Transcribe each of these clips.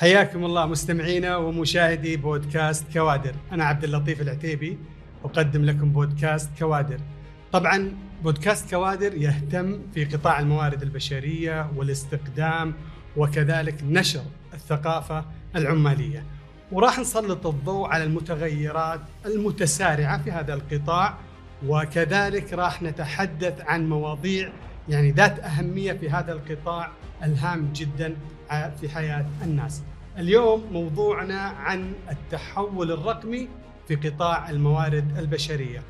حياكم الله مستمعينا ومشاهدي بودكاست كوادر. أنا عبد اللطيف العتيبي أقدم لكم بودكاست كوادر. طبعا بودكاست كوادر يهتم في قطاع الموارد البشرية والاستقدام وكذلك نشر الثقافة العمالية. وراح نسلط الضوء على المتغيرات المتسارعة في هذا القطاع وكذلك راح نتحدث عن مواضيع يعني ذات أهمية في هذا القطاع ألهام جدا في حياة الناس. اليوم موضوعنا عن التحول الرقمي في قطاع الموارد البشرية.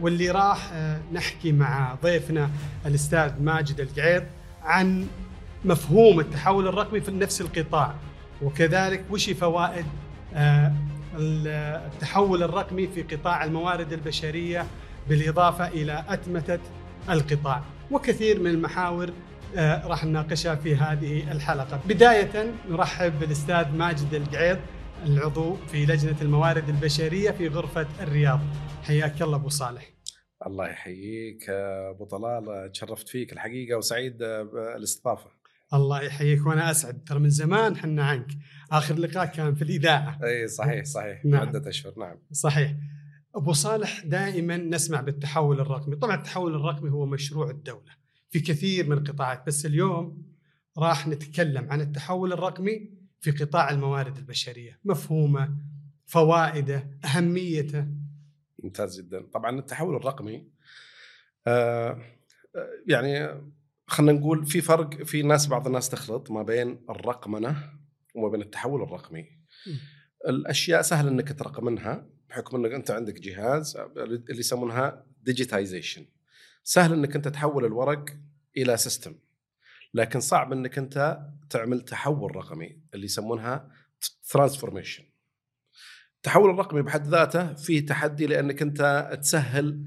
واللي راح نحكي مع ضيفنا الأستاذ ماجد القعيط عن مفهوم التحول الرقمي في نفس القطاع. وكذلك وش فوائد التحول الرقمي في قطاع الموارد البشرية بالإضافة إلى أتمتة القطاع. وكثير من المحاور راح نناقشها في هذه الحلقة. بداية نرحب بالأستاذ ماجد القعيط العضو في لجنة الموارد البشرية في غرفة الرياض. حياك الله أبو صالح. الله يحييك أبو طلال تشرفت فيك الحقيقة وسعيد بالإستضافة. الله يحييك وأنا أسعد ترى من زمان حنا عنك آخر لقاء كان في الإذاعة إي صحيح صحيح نعم. عدة أشهر نعم صحيح أبو صالح دائما نسمع بالتحول الرقمي طبعا التحول الرقمي هو مشروع الدولة في كثير من القطاعات بس اليوم راح نتكلم عن التحول الرقمي في قطاع الموارد البشرية مفهومه فوائده أهميته. ممتاز جدا. طبعا التحول الرقمي آه يعني خلينا نقول في فرق في ناس بعض الناس تخلط ما بين الرقمنة وما بين التحول الرقمي. م. الأشياء سهل إنك ترقمنها بحكم إنك أنت عندك جهاز اللي يسمونها digitization سهل إنك أنت تحول الورق إلى system لكن صعب إنك أنت تعمل تحول رقمي اللي يسمونها transformation التحول الرقمي بحد ذاته فيه تحدي لأنك أنت تسهل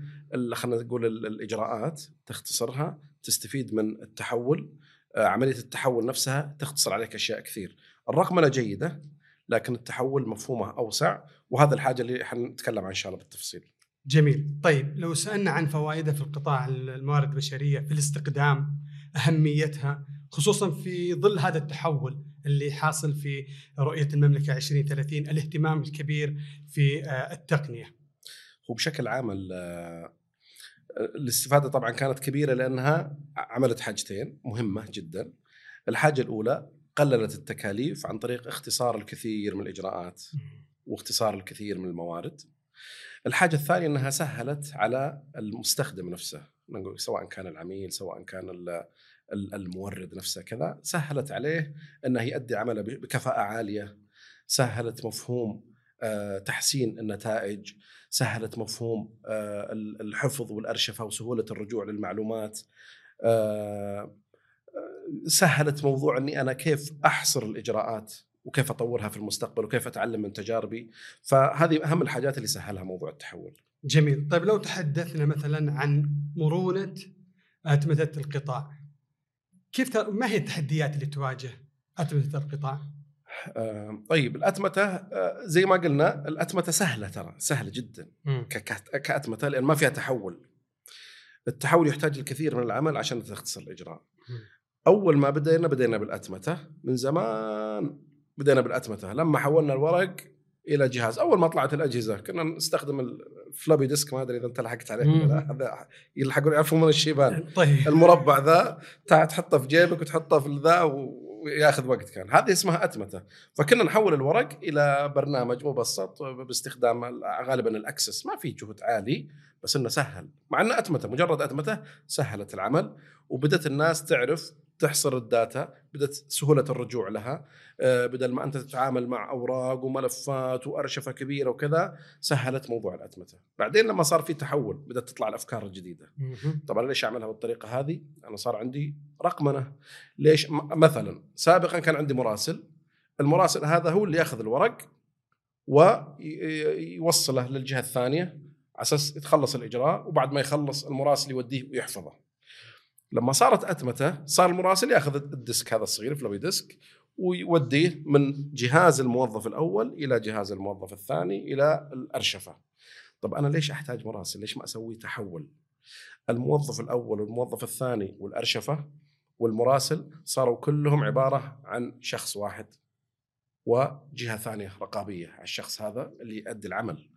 خلينا نقول الإجراءات تختصرها تستفيد من التحول عملية التحول نفسها تختصر عليك أشياء كثير الرقمنه جيدة لكن التحول مفهومه أوسع وهذا الحاجة اللي حنتكلم عنها إن شاء الله بالتفصيل. جميل، طيب لو سألنا عن فوائده في القطاع الموارد البشرية في الاستقدام أهميتها خصوصا في ظل هذا التحول اللي حاصل في رؤية المملكة 2030 الاهتمام الكبير في التقنية. هو بشكل عام الاستفادة طبعا كانت كبيرة لأنها عملت حاجتين مهمة جدا. الحاجة الأولى قللت التكاليف عن طريق اختصار الكثير من الإجراءات واختصار الكثير من الموارد. الحاجة الثانية إنها سهلت على المستخدم نفسه. نقول سواء كان العميل سواء كان المورد نفسه كذا سهلت عليه إنه يؤدي عمله بكفاءة عالية. سهلت مفهوم تحسين النتائج. سهلت مفهوم الحفظ والأرشفة وسهولة الرجوع للمعلومات. سهلت موضوع إني أنا كيف أحصر الإجراءات. وكيف أطورها في المستقبل وكيف أتعلم من تجاربي. فهذه أهم الحاجات اللي سهلها موضوع التحول. جميل. طيب لو تحدثنا مثلا عن مرونة أتمتة القطاع كيف ما هي التحديات اللي تواجه أتمتة القطاع؟ آه طيب الأتمتة آه زي ما قلنا الأتمتة سهلة ترى سهلة جدا كأتمتة لأن ما فيها تحول. التحول يحتاج الكثير من العمل عشان تختصر الإجراء. أول ما بدينا بدينا بالأتمتة من زمان. بدينا بالأتمتة. لما حولنا الورق إلى جهاز. أول ما طلعت الأجهزة كنا نستخدم ال floppy disk ما أدري إذا أنت لحقت عليه ولا هذا يلحقون يعرفون من الشيبان. طيب. المربع ذا تحطه في جيبك وتحطه في ذا وياخذ وقت كان. هذه اسمها أتمتة. فكنا نحول الورق إلى برنامج مبسط باستخدام غالبا ال access ما في جهد عالي بس إنه سهل. مع انه أتمتة مجرد أتمتة سهلت العمل وبدأت الناس تعرف تحصر ال data بدأت سهولة الرجوع لها بدل ما أنت تتعامل مع أوراق وملفات وأرشفة كبيرة وكذا سهلت موضوع الأتمتة. بعدين لما صار في تحول بدأت تطلع الأفكار الجديدة. طبعا ليش أعملها بالطريقة هذه؟ أنا صار عندي رقمنة. ليش؟ مثلا سابقا كان عندي مراسل. المراسل هذا هو اللي يأخذ الورق ويوصله للجهة الثانية على أساس يتخلص الإجراء وبعد ما يخلص المراسل يوديه ويحفظه. لما صارت أتمتة صار المراسل يأخذ ال disk هذا الصغير floppy disk ويوديه من جهاز الموظف الأول إلى جهاز الموظف الثاني إلى الأرشفة. طب أنا ليش أحتاج مراسل؟ ليش ما أسوي تحول؟ الموظف الأول والموظف الثاني والأرشفة والمراسل صاروا كلهم عبارة عن شخص واحد. وجهة ثانية رقابية على الشخص هذا اللي يؤدي العمل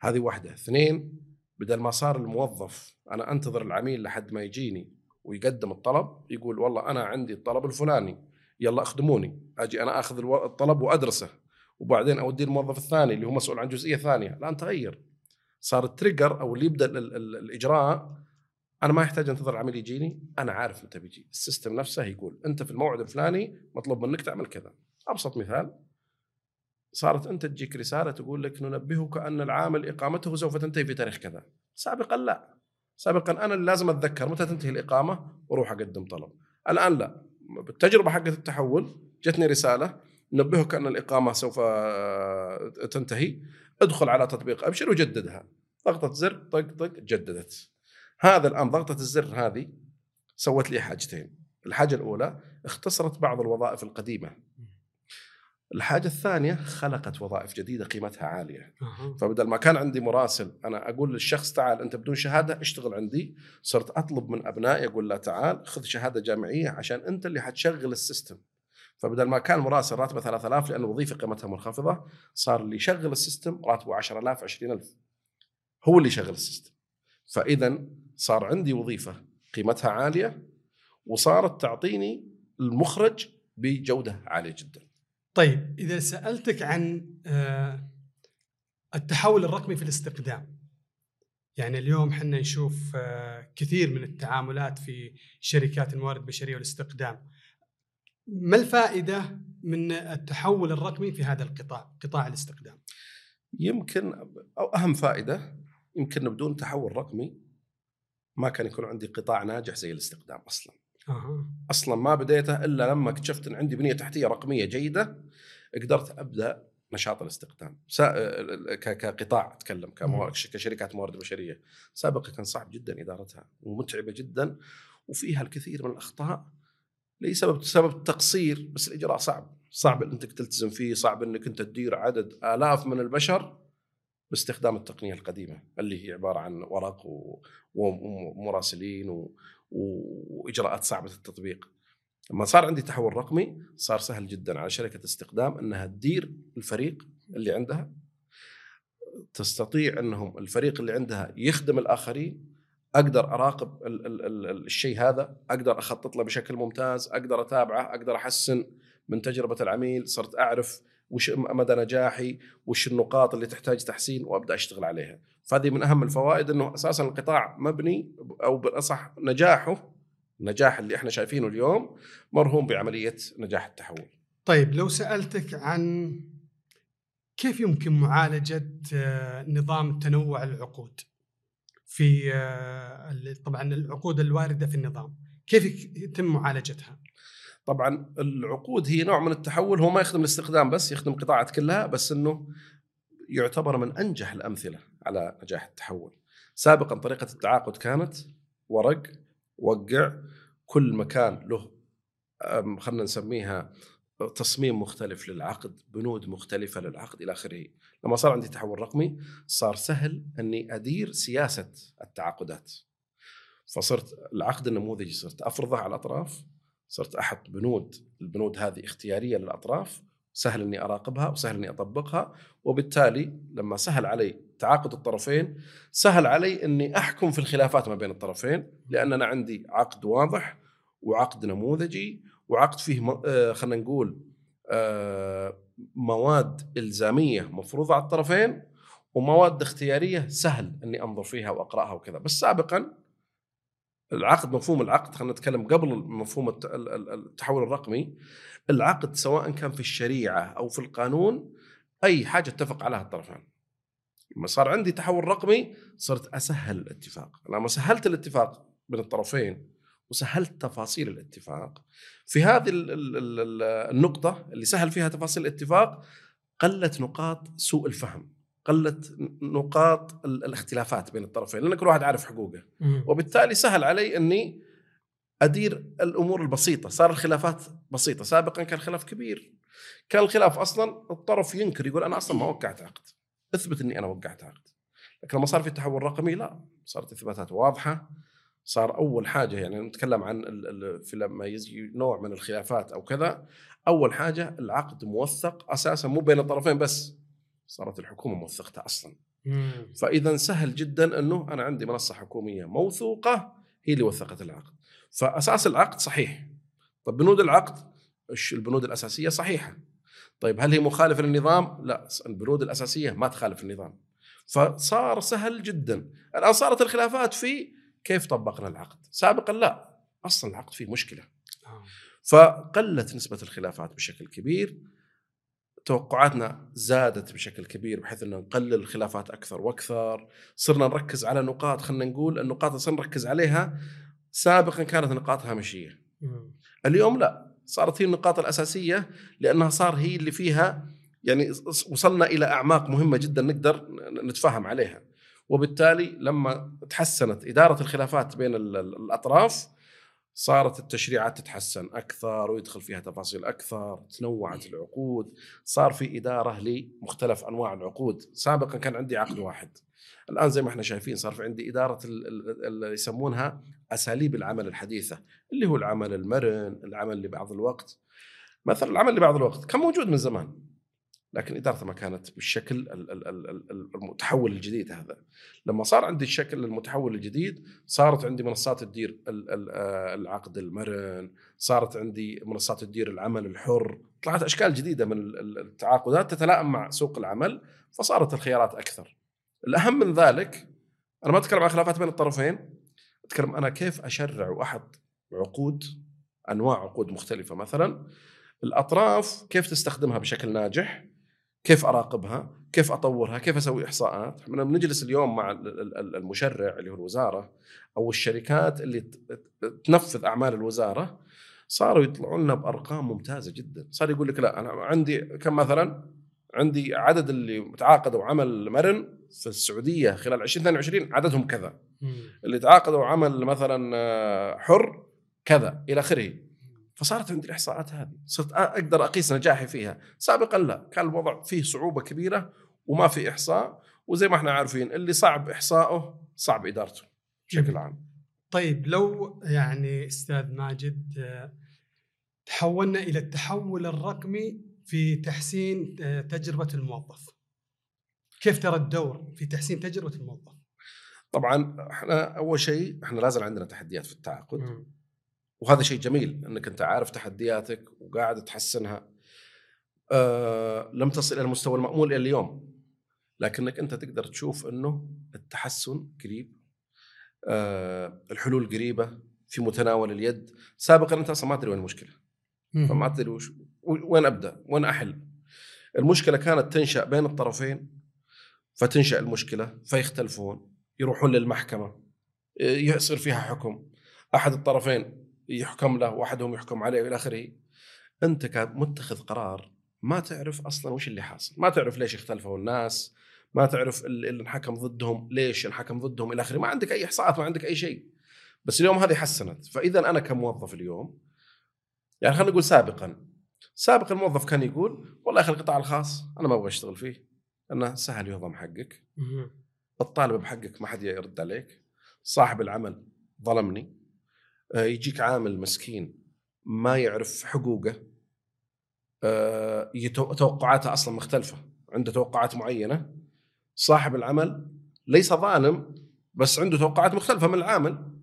هذه واحدة اثنين بدل ما صار الموظف أنا أنتظر العميل لحد ما يجيني ويقدم الطلب يقول والله أنا عندي الطلب الفلاني يلا أخدموني. أجي أنا أخذ الطلب وأدرسه. وبعدين اوديه الموظف الثاني اللي هو مسؤول عن جزئية ثانية. الان تغير صار التريجر أو اللي يبدأ الإجراء أنا ما يحتاج أنتظر العميل يجيني. أنا عارف متى بيجي. السيستم نفسه يقول أنت في الموعد الفلاني مطلوب منك تعمل كذا. أبسط مثال صارت أنت تجيك رسالة تقول لك ننبهك أن العامل إقامته سوف تنتهي في تاريخ كذا. سابقا لا. سابقا أنا لازم أتذكر متى تنتهي الإقامة وأروح أقدم طلب. الآن لا. بالتجربه حقت التحول جتني رسالة ننبهك أن الإقامة سوف تنتهي. ادخل على تطبيق أبشر وجددها. ضغطة زر طق طق جددت. هذا الآن ضغطة الزر هذه سوت لي حاجتين. الحاجة الأولى اختصرت بعض الوظائف القديمة. الحاجة الثانية خلقت وظائف جديدة قيمتها عالية. أه. فبدل ما كان عندي مراسل أنا أقول للشخص تعال أنت بدون شهادة اشتغل عندي. صرت أطلب من أبنائي أقول له تعال خذ شهادة جامعية عشان أنت اللي حتشغل ال system. فبدل ما كان مراسل راتبه 3000 لأن وظيفة قيمتها منخفضة صار اللي يشغل ال system راتبه 10000 20000 هو اللي يشغل ال system. فإذا صار عندي وظيفة قيمتها عالية وصارت تعطيني المخرج بجودة عالية جدا. طيب إذا سألتك عن آه، التحول الرقمي في الاستقدام يعني اليوم إحنا نشوف آه، كثير من التعاملات في شركات الموارد البشرية والاستقدام ما الفائدة من التحول الرقمي في هذا القطاع قطاع الاستقدام يمكن أو أهم فائدة يمكن بدون تحول رقمي ما كان يكون عندي قطاع ناجح زي الاستقدام أصلا. أه. أصلا ما بديته إلا لما اكتشفت إن عندي بنية تحتية رقمية جيدة قدرت أبدأ نشاط الاستقدام كقطاع أتكلم كشركات موارد بشرية. سابقا كان صعب جدا إدارتها ومتعبة جدا وفيها الكثير من الأخطاء لسبب سبب التقصير بس الإجراء صعب. صعب إنك تلتزم فيه صعب إنك أنت تدير عدد آلاف من البشر باستخدام التقنية القديمة اللي هي عبارة عن ورق ومراسلين وإجراءات صعبة التطبيق. لما صار عندي تحول رقمي صار سهل جدا على شركة استقدام إنها تدير الفريق اللي عندها تستطيع إنهم الفريق اللي عندها يخدم الآخرين أقدر أراقب ال ال ال الشيء هذا أقدر أخطط له بشكل ممتاز أقدر أتابعه أقدر أحسن من تجربة العميل صرت أعرف وش مدى نجاحي وش النقاط اللي تحتاج تحسين وأبدأ أشتغل عليها. فهذه من أهم الفوائد إنه أساسا القطاع مبني أو بالاصح نجاحه النجاح اللي إحنا شايفينه اليوم مرهون بعملية نجاح التحول. طيب لو سألتك عن كيف يمكن معالجة آه، نظام تنوع العقود في آه، طبعا العقود الواردة في النظام؟ كيف يتم معالجتها؟ طبعا العقود هي نوع من التحول هو ما يخدم الاستخدام بس يخدم قطاعات كلها بس إنه يعتبر من أنجح الأمثلة على نجاح التحول. سابقا طريقة التعاقد كانت ورق وقع كل مكان له خلينا نسميها تصميم مختلف للعقد، بنود مختلفة للعقد إلى آخره. لما صار عندي تحول رقمي صار سهل إني أدير سياسة التعاقدات. فصرت العقد النموذجي صرت أفرضه على الأطراف صرت أحط بنود البنود هذه اختيارية للأطراف سهل إني أراقبها وسهل إني أطبقها وبالتالي لما سهل علي تعاقد الطرفين سهل علي إني أحكم في الخلافات ما بين الطرفين لأن أنا عندي عقد واضح وعقد نموذجي وعقد فيه آه، خلينا نقول آه، مواد إلزامية مفروضة على الطرفين ومواد اختيارية سهل إني انظر فيها وأقرأها وكذا. بس سابقا العقد مفهوم العقد خلينا نتكلم قبل مفهوم التحول الرقمي. العقد سواء كان في الشريعة أو في القانون أي حاجة اتفق عليها الطرفين. لما صار عندي تحول رقمي صرت أسهل الاتفاق. لما سهلت الاتفاق بين الطرفين وسهلت تفاصيل الاتفاق في هذه النقطة اللي سهل فيها تفاصيل الاتفاق قلت نقاط سوء الفهم. قلت نقاط الاختلافات بين الطرفين لأن كل واحد عارف حقوقه. وبالتالي سهل علي إني أدير الأمور البسيطة. صار الخلافات بسيطة. سابقا كان خلاف كبير. كان الخلاف أصلا الطرف ينكر يقول أنا أصلا ما وقعت عقد أثبت إني أنا وقعت عقد لكن لما صار في تحول رقمي لا. صارت اثباتات واضحة. صار أول حاجة يعني نتكلم عن في لما يجي نوع من الخلافات أو كذا أول حاجة العقد موثق أساسا مو بين الطرفين بس. صارت الحكومة موثقتها أصلا. مم. فاذا سهل جدا أنه أنا عندي منصة حكومية موثوقة هي اللي وثقت العقد. فأساس العقد صحيح. طيب بنود العقد؟ البنود الأساسية؟ صحيحة. طيب هل هي مخالفة للنظام؟ لا البنود الأساسية ما تخالف النظام. فصار سهل جدا. الآن صارت الخلافات في كيف طبقنا العقد. سابقا لا أصلا العقد فيه مشكلة. آه. فقلت نسبة الخلافات بشكل كبير. توقعاتنا زادت بشكل كبير بحيث ان نقلل الخلافات أكثر وأكثر. صرنا نركز على نقاط خلينا نقول النقاط اللي صرنا نركز عليها سابقا كانت نقاط هامشيه. اليوم لا صارت هي النقاط الأساسية لأنها صار هي اللي فيها يعني وصلنا إلى أعماق مهمة جدا نقدر نتفاهم عليها. وبالتالي لما تحسنت إدارة الخلافات بين ال- ال- الأطراف صارت التشريعات تتحسن أكثر ويدخل فيها تفاصيل أكثر تنوعت العقود صار في إدارة لمختلف أنواع العقود. سابقا كان عندي عقد واحد. الآن زي ما إحنا شايفين صار في عندي إدارة ال- ال- اللي يسمونها أساليب العمل الحديثة اللي هو العمل المرن العمل لبعض الوقت. مثلا العمل لبعض الوقت كان موجود من زمان. لكن ادارته ما كانت بالشكل ال- ال- ال- ال- المتحول الجديد هذا. لما صار عندي الشكل المتحول الجديد صارت عندي منصات تدير آه، العقد المرن صارت عندي منصات تدير العمل الحر. طلعت أشكال جديدة من ال- ال- التعاقدات تتلائم مع سوق العمل فصارت الخيارات أكثر. الأهم من ذلك أنا ما أتكلم عن خلافات بين الطرفين أتكلم أنا كيف أشرع واحد عقود أنواع عقود مختلفة مثلا. الأطراف كيف تستخدمها بشكل ناجح؟ كيف أراقبها؟ كيف أطورها؟ كيف أسوي إحصاءات؟ إحنا بنجلس اليوم مع ال- ال- ال- المشرع اللي هو الوزارة أو الشركات اللي تنفذ أعمال الوزارة صاروا يطلعوا لنا بأرقام ممتازة جدا. صار يقول لك لا أنا عندي كم مثلا؟ عندي عدد اللي تعاقدوا عمل مرن في السعودية خلال 2022 عددهم كذا. اللي تعاقدوا عمل مثلا آه، حر كذا إلى آخره. فصارت عندي الإحصاءات هذه. صرت أقدر أقيس نجاحي فيها. سابقا لا. كان الوضع فيه صعوبة كبيرة وما في إحصاء. وزي ما إحنا عارفين اللي صعب إحصائه صعب إدارته بشكل عام. طيب لو يعني أستاذ ماجد تحولنا إلى التحول الرقمي في تحسين آه، تجربة الموظف. كيف ترى الدور في تحسين تجربة الموظف؟ طبعا إحنا أول شيء إحنا لازم عندنا تحديات في التعاقد. مم. وهذا شيء جميل إنك أنت عارف تحدياتك وقاعد تحسنها. آه لم تصل إلى المستوى المأمول إلى اليوم لكنك أنت تقدر تشوف إنه التحسن قريب آه الحلول قريبة في متناول اليد. سابقا أنت أصلا ما تدري وين المشكلة. فما تدري وش وين أبدأ؟ وين أحل؟ المشكلة كانت تنشأ بين الطرفين فتنشأ المشكلة فيختلفون يروحون للمحكمة يصير فيها حكم. أحد الطرفين يحكم له واحدهم يحكم عليه والى آخره. أنت كمتخذ قرار ما تعرف أصلا وش اللي حاصل. ما تعرف ليش اختلفوا الناس ما تعرف ال- اللي انحكم ضدهم ليش انحكم ضدهم إلى آخره. ما عندك أي إحصاءات ما عندك أي شيء. بس اليوم هذه حسنت. فإذا أنا كموظف اليوم يعني خلينا نقول سابقا سابقا الموظف كان يقول والله يا أخي القطاع الخاص أنا ما أبغى أشتغل فيه انه سهل يهضم حقك. الطالب بحقك ما حد يرد عليك. صاحب العمل ظلمني. يجيك عامل مسكين ما يعرف حقوقه آه، توقعاته أصلا مختلفة عنده توقعات معينة. صاحب العمل ليس ظالم بس عنده توقعات مختلفة من العامل.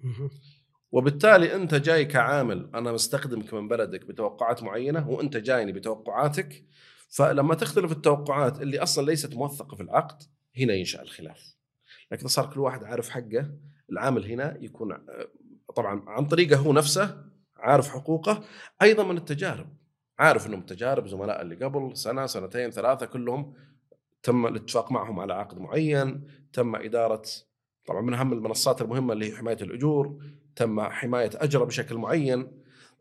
وبالتالي أنت جاي كعامل أنا مستخدمك من بلدك بتوقعات معينة وأنت جايني بتوقعاتك فلما تختلف التوقعات اللي أصلا ليست موثقة في العقد هنا ينشأ الخلاف. لكن صار كل واحد عارف حقه العامل هنا يكون آه، طبعا عن طريقه هو نفسه عارف حقوقه أيضا من التجارب. عارف إنهم تجارب زملاء اللي قبل سنة سنتين ثلاثة كلهم تم الاتفاق معهم على عقد معين تم إدارة طبعا من أهم المنصات المهمة اللي هي حماية الأجور تم حماية أجرة بشكل معين.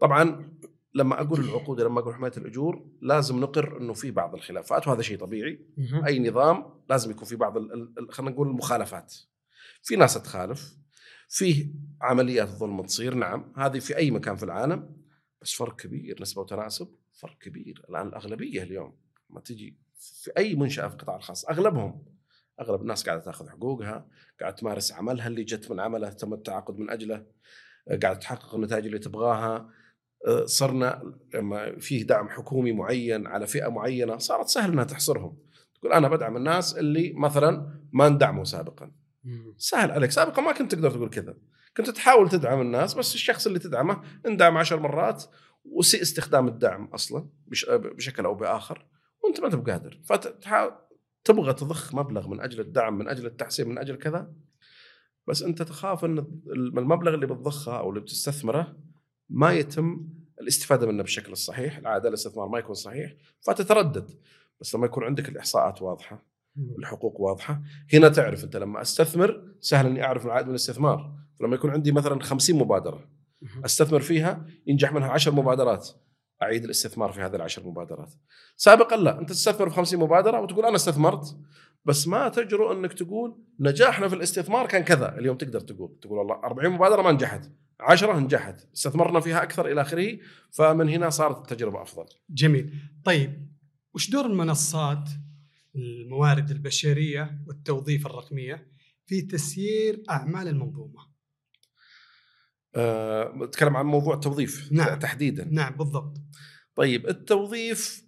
طبعا لما أقول العقود لما أقول حماية الأجور لازم نقر إنه في بعض الخلافات وهذا شيء طبيعي. أي نظام لازم يكون في بعض خلينا نقول المخالفات. في ناس تخالف فيه عمليات ظلم تصير نعم هذه في أي مكان في العالم بس فرق كبير نسبة وتناسب فرق كبير. الآن الأغلبية اليوم ما تجي في أي منشأة في القطاع الخاص أغلبهم أغلب الناس قاعدة تأخذ حقوقها قاعدة تمارس عملها اللي جت من عمله تم التعاقد من أجله قاعدة تحقق النتائج اللي تبغاها آه، صرنا لما فيه دعم حكومي معين على فئة معينة صارت سهل إنها تحصرهم. تقول أنا بدعم الناس اللي مثلا ما اندعموا سابقا. سهل عليك سابقا ما كنت تقدر تقول كذا. كنت تحاول تدعم الناس بس الشخص اللي تدعمه اندعم عشر مرات وسيء استخدام الدعم أصلا بشكل أو بآخر وأنت ما انت بقادر فتبغى تضخ مبلغ من أجل الدعم من أجل التحسين من أجل كذا بس أنت تخاف إن المبلغ اللي بتضخه أو اللي بتستثمره ما يتم الاستفادة منه بالشكل الصحيح، العادة الاستثمار ما يكون صحيح فتتردد. بس لما يكون عندك الإحصاءات واضحة الحقوق واضحة. هنا تعرف أنت لما أستثمر سهل إني أعرف العائد من الاستثمار. فلما يكون عندي مثلا 50 مبادرة أستثمر فيها ينجح منها 10 مبادرات. أعيد الاستثمار في هذه العشر مبادرات. سابقا لا أنت تستثمر في 50 مبادرة وتقول أنا استثمرت بس ما تجرؤ أنك تقول نجاحنا في الاستثمار كان كذا. اليوم تقدر تقول تقول والله 40 مبادرة ما نجحت 10 نجحت. استثمرنا فيها أكثر إلى آخره فمن هنا صارت التجربة أفضل. جميل. طيب وش دور المنصات الموارد البشرية والتوظيف الرقمية في تسيير أعمال المنظومة أه، نتكلم عن موضوع التوظيف نعم. تحديدا نعم بالضبط طيب التوظيف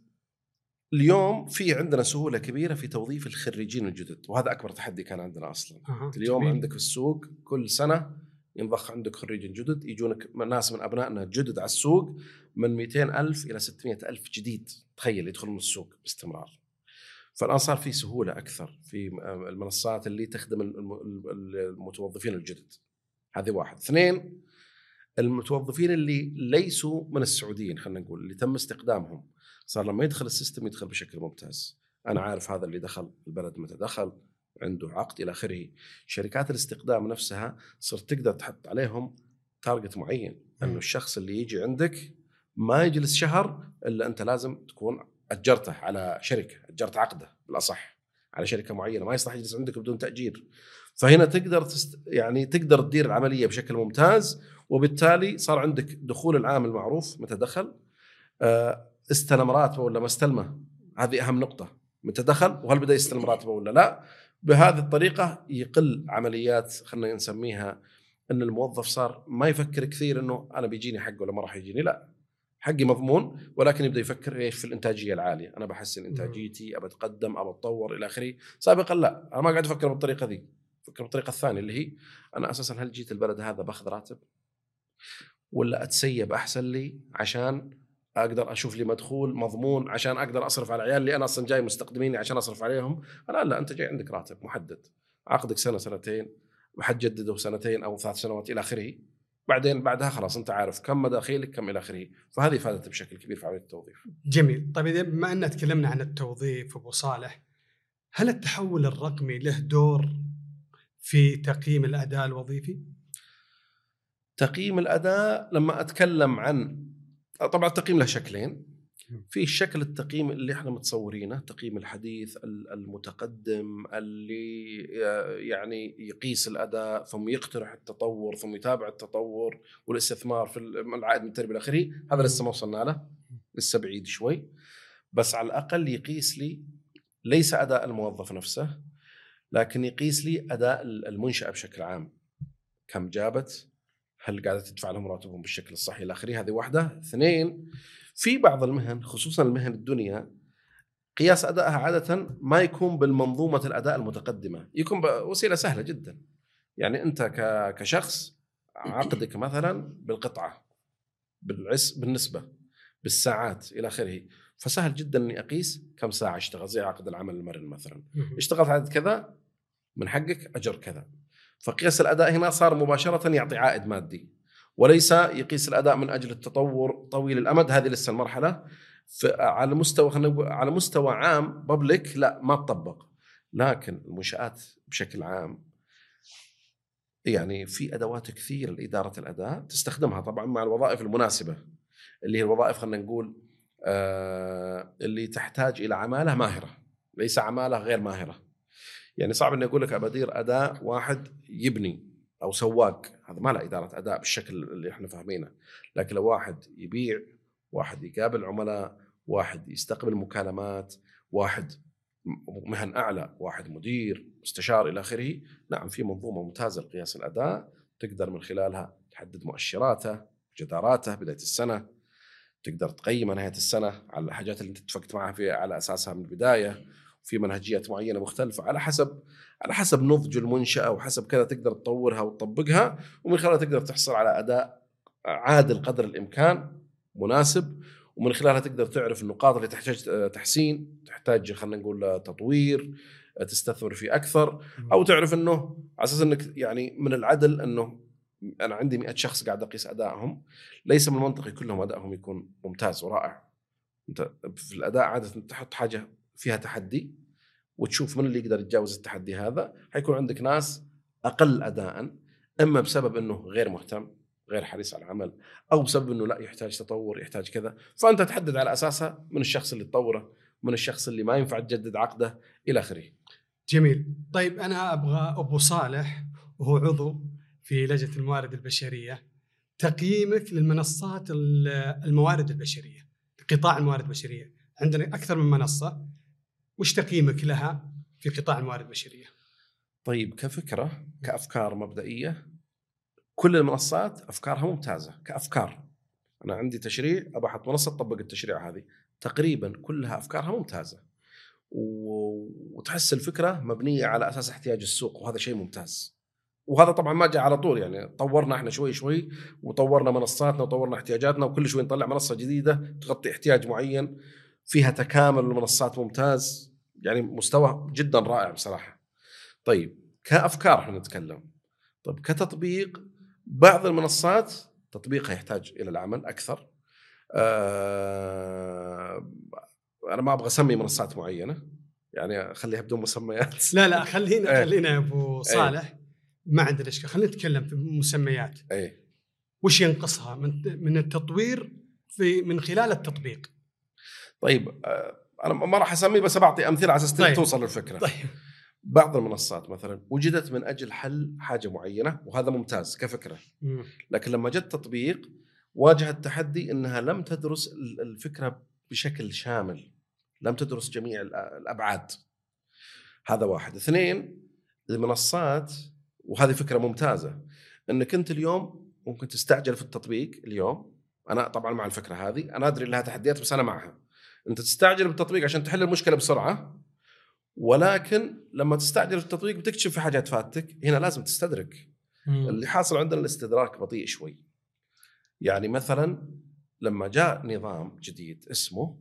اليوم في عندنا سهولة كبيرة في توظيف الخريجين الجدد وهذا أكبر تحدي كان عندنا أصلا أه. اليوم جميل. عندك في السوق كل سنة ينضخ عندك خريجين جدد يجونك ناس من أبنائنا جدد على السوق من 200 ألف إلى 600 ألف جديد تخيل يدخلون السوق باستمرار فالآن صار في سهولة أكثر في المنصات اللي تخدم المتوظفين الجدد. هذه واحد. اثنين المتوظفين اللي ليسوا من السعوديين خلينا نقول اللي تم استقدامهم صار لما يدخل السيستم يدخل بشكل ممتاز. أنا عارف هذا اللي دخل البلد متى دخل عنده عقد إلى آخره. شركات الاستقدام نفسها صرت تقدر تحط عليهم تارجت معين. إنه الشخص اللي يجي عندك ما يجلس شهر إلا أنت لازم تكون أجرته على شركة أجرت عقده بالأصح على شركة معينة. ما يصلح يجلس عندك بدون تأجير. فهنا تقدر تست... يعني تقدر تدير العملية بشكل ممتاز وبالتالي صار عندك دخول العامل معروف متى دخل. آه، استلم راتبه ولا ما استلمه. هذه أهم نقطة. متى دخل؟ وهل بدأ يستلم راتبه ولا لا. بهذه الطريقة يقل عمليات خلينا نسميها إن الموظف صار ما يفكر كثير إنه أنا بيجيني حق ولا ما راح يجيني. لا. حقي مضمون ولكن يبدأ يفكر إيش في الإنتاجية العالية. أنا بحسن إنتاجيتي أبى أتقدم أبى أتطور إلى آخره. سابقا لا. أنا ما قاعد أفكر بالطريقة ذي. أفكر بالطريقة الثانية اللي هي أنا أساسا هل جيت البلد هذا بأخذ راتب؟ ولا أتسيب أحسن لي عشان أقدر أشوف لي مدخول مضمون عشان أقدر أصرف على عيال اللي أنا أصلا جاي مستقدميني عشان أصرف عليهم. لا لا أنت جاي عندك راتب محدد. عقدك سنة سنتين وحتجدده سنتين أو ثلاث سنوات إلى آخره. بعدين بعدها خلاص انت عارف كم مداخيلك كم إلى آخره. فهذه فادت بشكل كبير في عمليه التوظيف. جميل. طيب إذا بما أن تكلمنا عن التوظيف أبو صالح هل التحول الرقمي له دور في تقييم الأداء الوظيفي؟ تقييم الأداء لما أتكلم عن طبعا التقييم له شكلين. في شكل التقييم اللي إحنا متصورينه التقييم الحديث المتقدم اللي يعني يقيس الأداء ثم يقترح التطور ثم يتابع التطور والاستثمار في العائد من التربية إلى هذا لسه ما وصلنا له لسه بعيد شوي. بس على الأقل يقيس لي ليس أداء الموظف نفسه لكن يقيس لي أداء المنشأة بشكل عام. كم جابت؟ هل قاعدة تدفع لهم راتبهم بالشكل الصحي إلى اخره هذه واحدة. اثنين في بعض المهن خصوصا المهن الدنيا قياس أدائها عاده ما يكون بالمنظومة الأداء المتقدمة. يكون وسيلة سهلة جدا. يعني أنت كشخص عقدك مثلا بالقطعة بالعس بالنسبة بالساعات إلى آخره. فسهل جدا إني أقيس كم ساعة اشتغل زي عقد العمل المرن مثلا. اشتغلت عدد كذا من حقك أجر كذا. فقياس الأداء هنا صار مباشرة يعطي عائد مادي. وليس يقيس الأداء من أجل التطور طويل الأمد. هذه لسه المرحلة. على مستوى على مستوى عام بابليك لا ما تطبق. لكن المنشآت بشكل عام يعني في أدوات كثير لإدارة الأداء تستخدمها طبعا مع الوظائف المناسبة اللي هي الوظائف خلينا نقول آه اللي تحتاج إلى عمالة ماهرة. ليس عمالة غير ماهرة. يعني صعب إني أقول لك ابدير أداء واحد يبني أو سواق. هذا ما له إدارة أداء بالشكل اللي إحنا فاهمينه. لكن لو واحد يبيع واحد يقابل عملاء واحد يستقبل مكالمات واحد مهن أعلى واحد مدير مستشار إلى آخره نعم في منظومة ممتازة لقياس الأداء تقدر من خلالها تحدد مؤشراته جداراته بداية السنة تقدر تقيمه نهاية السنة على الحاجات اللي أنت اتفقت معها في على أساسها من البداية. في منهجيات معينة مختلفة على حسب على حسب نضج المنشأة وحسب كذا تقدر تطورها وتطبقها ومن خلالها تقدر تحصل على أداء عادل قدر الإمكان مناسب ومن خلالها تقدر تعرف النقاط اللي تحتاج تحسين تحتاج خلينا نقول تطوير تستثمر فيه أكثر أو تعرف إنه على أساس إنك يعني من العدل إنه أنا عندي 100 شخص قاعد أقيس أدائهم ليس من المنطقي كلهم أدائهم يكون ممتاز ورائع. أنت في الأداء عادة تحط حاجة فيها تحدي وتشوف من اللي يقدر يتجاوز التحدي هذا. حيكون عندك ناس أقل اداء إما بسبب إنه غير مهتم غير حريص على العمل أو بسبب إنه لا يحتاج تطور يحتاج كذا. فأنت تحدد على أساسها من الشخص اللي تطوره من الشخص اللي ما ينفع تجدد عقده إلى آخره. جميل. طيب أنا أبغى أبو صالح وهو عضو في لجنة الموارد البشرية تقييمك للمنصات الموارد البشرية قطاع الموارد البشرية. عندنا أكثر من منصة. وش تقييمك لها في قطاع الموارد البشرية؟ طيب كفكرة كأفكار مبدئية كل المنصات أفكارها ممتازة كأفكار. أنا عندي تشريع أبى أحط منصة تطبق التشريع هذه. تقريبا كلها أفكارها ممتازة. وتحس الفكرة مبنية على أساس احتياج السوق وهذا شيء ممتاز. وهذا طبعا ما جاء على طول يعني طورنا إحنا شوي شوي وطورنا منصاتنا وطورنا احتياجاتنا وكل شوي نطلع منصة جديدة تغطي احتياج معين فيها تكامل المنصات ممتاز. يعني مستوى جدا رائع بصراحة. طيب كأفكار إحنا نتكلم. طيب كتطبيق بعض المنصات تطبيقها يحتاج إلى العمل أكثر. آه أنا ما أبغى أسمي منصات معينة. يعني خليها بدون مسميات. لا لا خلينا إيه. خلينا يا ابو صالح. ما عندنا إشكال. خلينا نتكلم في مسميات. اي وش ينقصها من من التطوير في من خلال التطبيق؟ طيب آه، أنا ما راح اسمي بس بعطي أمثلة على أساس طيب. توصل الفكرة طيب. بعض المنصات مثلا وجدت من أجل حل حاجة معينة وهذا ممتاز كفكرة. لكن لما جت تطبيق واجهت تحدي إنها لم تدرس الفكرة بشكل شامل. لم تدرس جميع الأبعاد. هذا واحد. اثنين المنصات وهذه فكرة ممتازة. انك انت اليوم ممكن تستعجل في التطبيق اليوم. أنا طبعا مع الفكرة هذه. أنا أدري لها تحديات بس أنا معها. أنت تستعجل بالتطبيق عشان تحل المشكلة بسرعة ولكن لما تستعجل في التطبيق بتكتشف في حاجات فاتك هنا لازم تستدرك مم. اللي حاصل عندنا الاستدراك بطيء شوي يعني مثلا لما جاء نظام جديد اسمه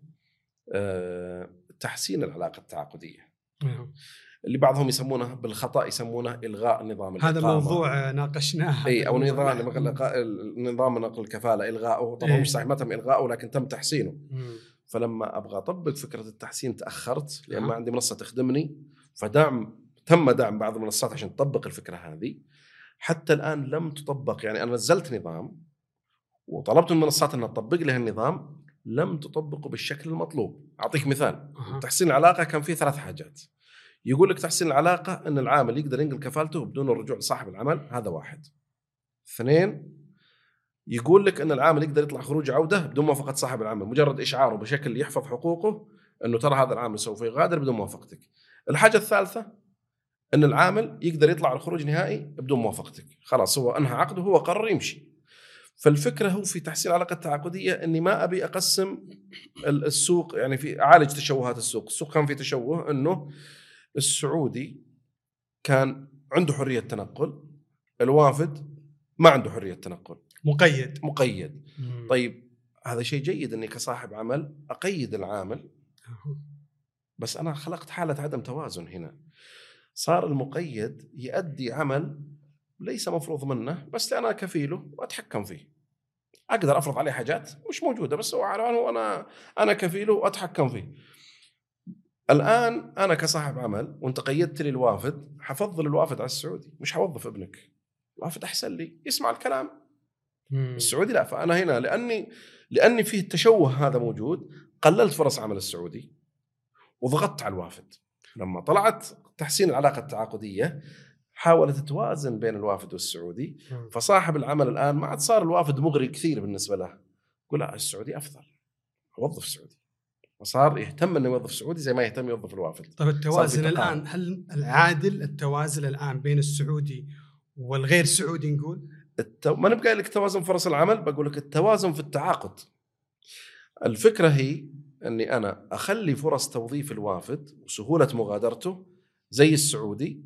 آه، تحسين العلاقة التعاقدية مم. اللي بعضهم يسمونه بالخطأ يسمونه إلغاء نظام هذا موضوع ناقشناه إي أو نظام نظام نقل الكفالة إلغاؤه طبعا إيه. مش صحيح ما تم إلغاؤه لكن تم تحسينه مم. فلما أبغى اطبق فكرة التحسين تأخرت لأن ما عندي منصة تخدمني فدعم تم دعم بعض المنصات عشان تطبق الفكرة هذه. حتى الآن لم تطبق يعني أنا نزلت نظام وطلبت من المنصات انها تطبق لي النظام لم تطبقه بالشكل المطلوب. أعطيك مثال أه. تحسين العلاقة كان فيه ثلاث حاجات. يقول لك تحسين العلاقة أن العامل يقدر ينقل كفالته بدون الرجوع لصاحب العمل هذا واحد. اثنين يقول لك أن العامل يقدر يطلع خروج عودة بدون موافقة صاحب العمل مجرد إشعاره بشكل يحفظ حقوقه أنه ترى هذا العامل سوف يغادر بدون موافقتك. الحاجة الثالثة أن العامل يقدر يطلع الخروج نهائي بدون موافقتك. خلاص هو أنهى عقده هو قرر يمشي. فالفكرة هو في تحسين العلاقة التعاقدية إني ما أبي أقسم السوق يعني في أعالج تشوهات السوق. السوق كان في تشوه أنه السعودي كان عنده حرية تنقل الوافد ما عنده حرية تنقل. مقيد. مقيد. مم. طيب هذا شيء جيد إني كصاحب عمل أقيد العامل. بس أنا خلقت حالة عدم توازن هنا. صار المقيد يؤدي عمل ليس مفروض منه بس أنا كفيله وأتحكم فيه. أقدر أفرض عليه حاجات مش موجودة بس هو على أنا أنا كفيله وأتحكم فيه. الآن أنا كصاحب عمل وأنت قيدت لي الوافد حفضل الوافد على السعودي مش حوظف ابنك. الوافد أحسن لي يسمع الكلام. مم. السعودي لا فأنا هنا لأني لأني فيه التشوه هذا موجود قللت فرص عمل السعودي وضغطت على الوافد لما طلعت تحسين العلاقة التعاقدية حاولت توازن بين الوافد والسعودي مم. فصاحب العمل الآن ما عاد صار الوافد مغري كثير بالنسبة له يقول لا السعودي أفضل أوظف سعودي وصار يهتم إنه يوظف سعودي زي ما يهتم يوظف الوافد طيب التوازن. الآن هل العادل التوازن الآن بين السعودي والغير سعودي نقول؟ التو... ما نبقى لك توازن فرص العمل بقول لك التوازن في التعاقد. الفكرة هي إني أنا أخلي فرص توظيف الوافد وسهولة مغادرته زي السعودي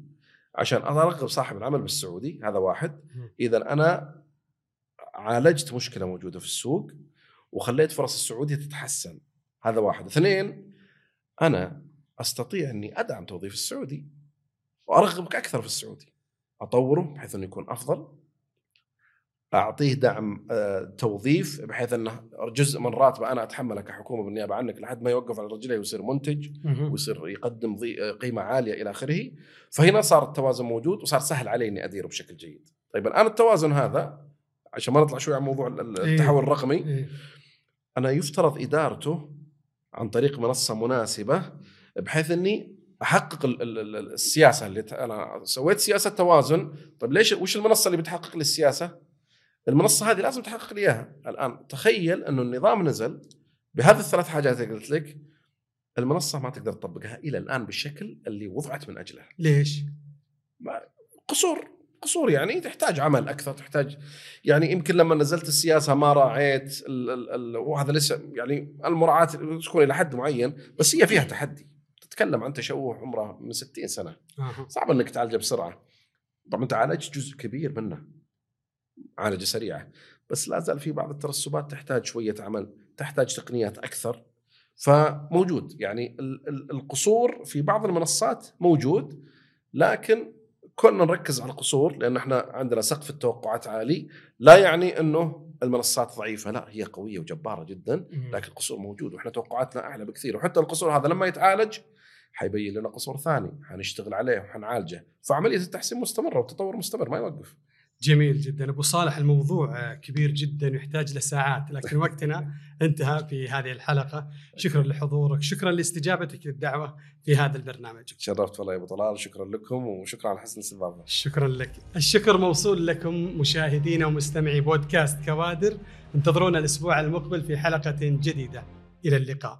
عشان أرغب صاحب العمل بالسعودي هذا واحد. إذا أنا عالجت مشكلة موجودة في السوق وخليت فرص السعودية تتحسن هذا واحد. اثنين أنا أستطيع إني أدعم توظيف السعودي وأرغبك أكثر في السعودي. أطوره بحيث إنه يكون أفضل. أعطيه دعم آه، توظيف بحيث إنه جزء من راتبه أنا أتحمله كحكومة بالنيابة عنك لحد ما يوقف على رجليه ويصير منتج ويصير يقدم ضي- قيمة عالية إلى آخره فهنا صار التوازن موجود وصار سهل علي إني أديره بشكل جيد. طيب الآن التوازن هذا عشان ما نطلع شوي عن موضوع إيه. التحول الرقمي إيه. أنا يفترض إدارته عن طريق منصة مناسبة بحيث إني أحقق ال- ال- ال- السياسة اللي أنا سويت سياسة توازن طيب ليش وش المنصة اللي بتحقق لي السياسة؟ المنصة هذه لازم تحقق لي إياها. الآن تخيل أنه النظام نزل بهذه الثلاث حاجات اللي قلت لك المنصة ما تقدر تطبقها إلى الآن بالشكل اللي وضعت من أجله. ليش؟ قصور قصور يعني تحتاج عمل أكثر تحتاج يعني يمكن لما نزلت السياسة ما راعيت ال ال ال وهذا لسه يعني المراعاة تكون إلى حد معين بس هي فيها تحدي. تتكلم عن تشوه عمره من 60 سنة. صعب إنك تعالجه بسرعة. طبعا أنت عالجت جزء كبير منه. عالجة سريعة. بس لا زال في بعض الترسبات تحتاج شوية عمل تحتاج تقنيات أكثر. فموجود. يعني ال- ال- القصور في بعض المنصات موجود لكن كنا نركز على القصور لأن إحنا عندنا سقف التوقعات عالي لا يعني إنه المنصات ضعيفة. لا هي قوية وجبارة جدا لكن القصور موجود وإحنا توقعاتنا أعلى بكثير. وحتى القصور هذا لما يتعالج حيبين لنا قصور ثاني حنشتغل عليه وحنعالجه. فعملية التحسين مستمرة والتطور مستمر ما يوقف. جميل جدا. أبو صالح الموضوع كبير جدا ويحتاج لساعات لكن وقتنا انتهى في هذه الحلقة. شكرا لحضورك شكرا لاستجابتك للدعوة في هذا البرنامج. تشرفت والله يا أبو طلال شكرا لكم وشكرا على حسن الاستضافه شكرا لك. الشكر موصول لكم مشاهدينا ومستمعي بودكاست كوادر. انتظرونا الأسبوع المقبل في حلقة جديدة. إلى اللقاء.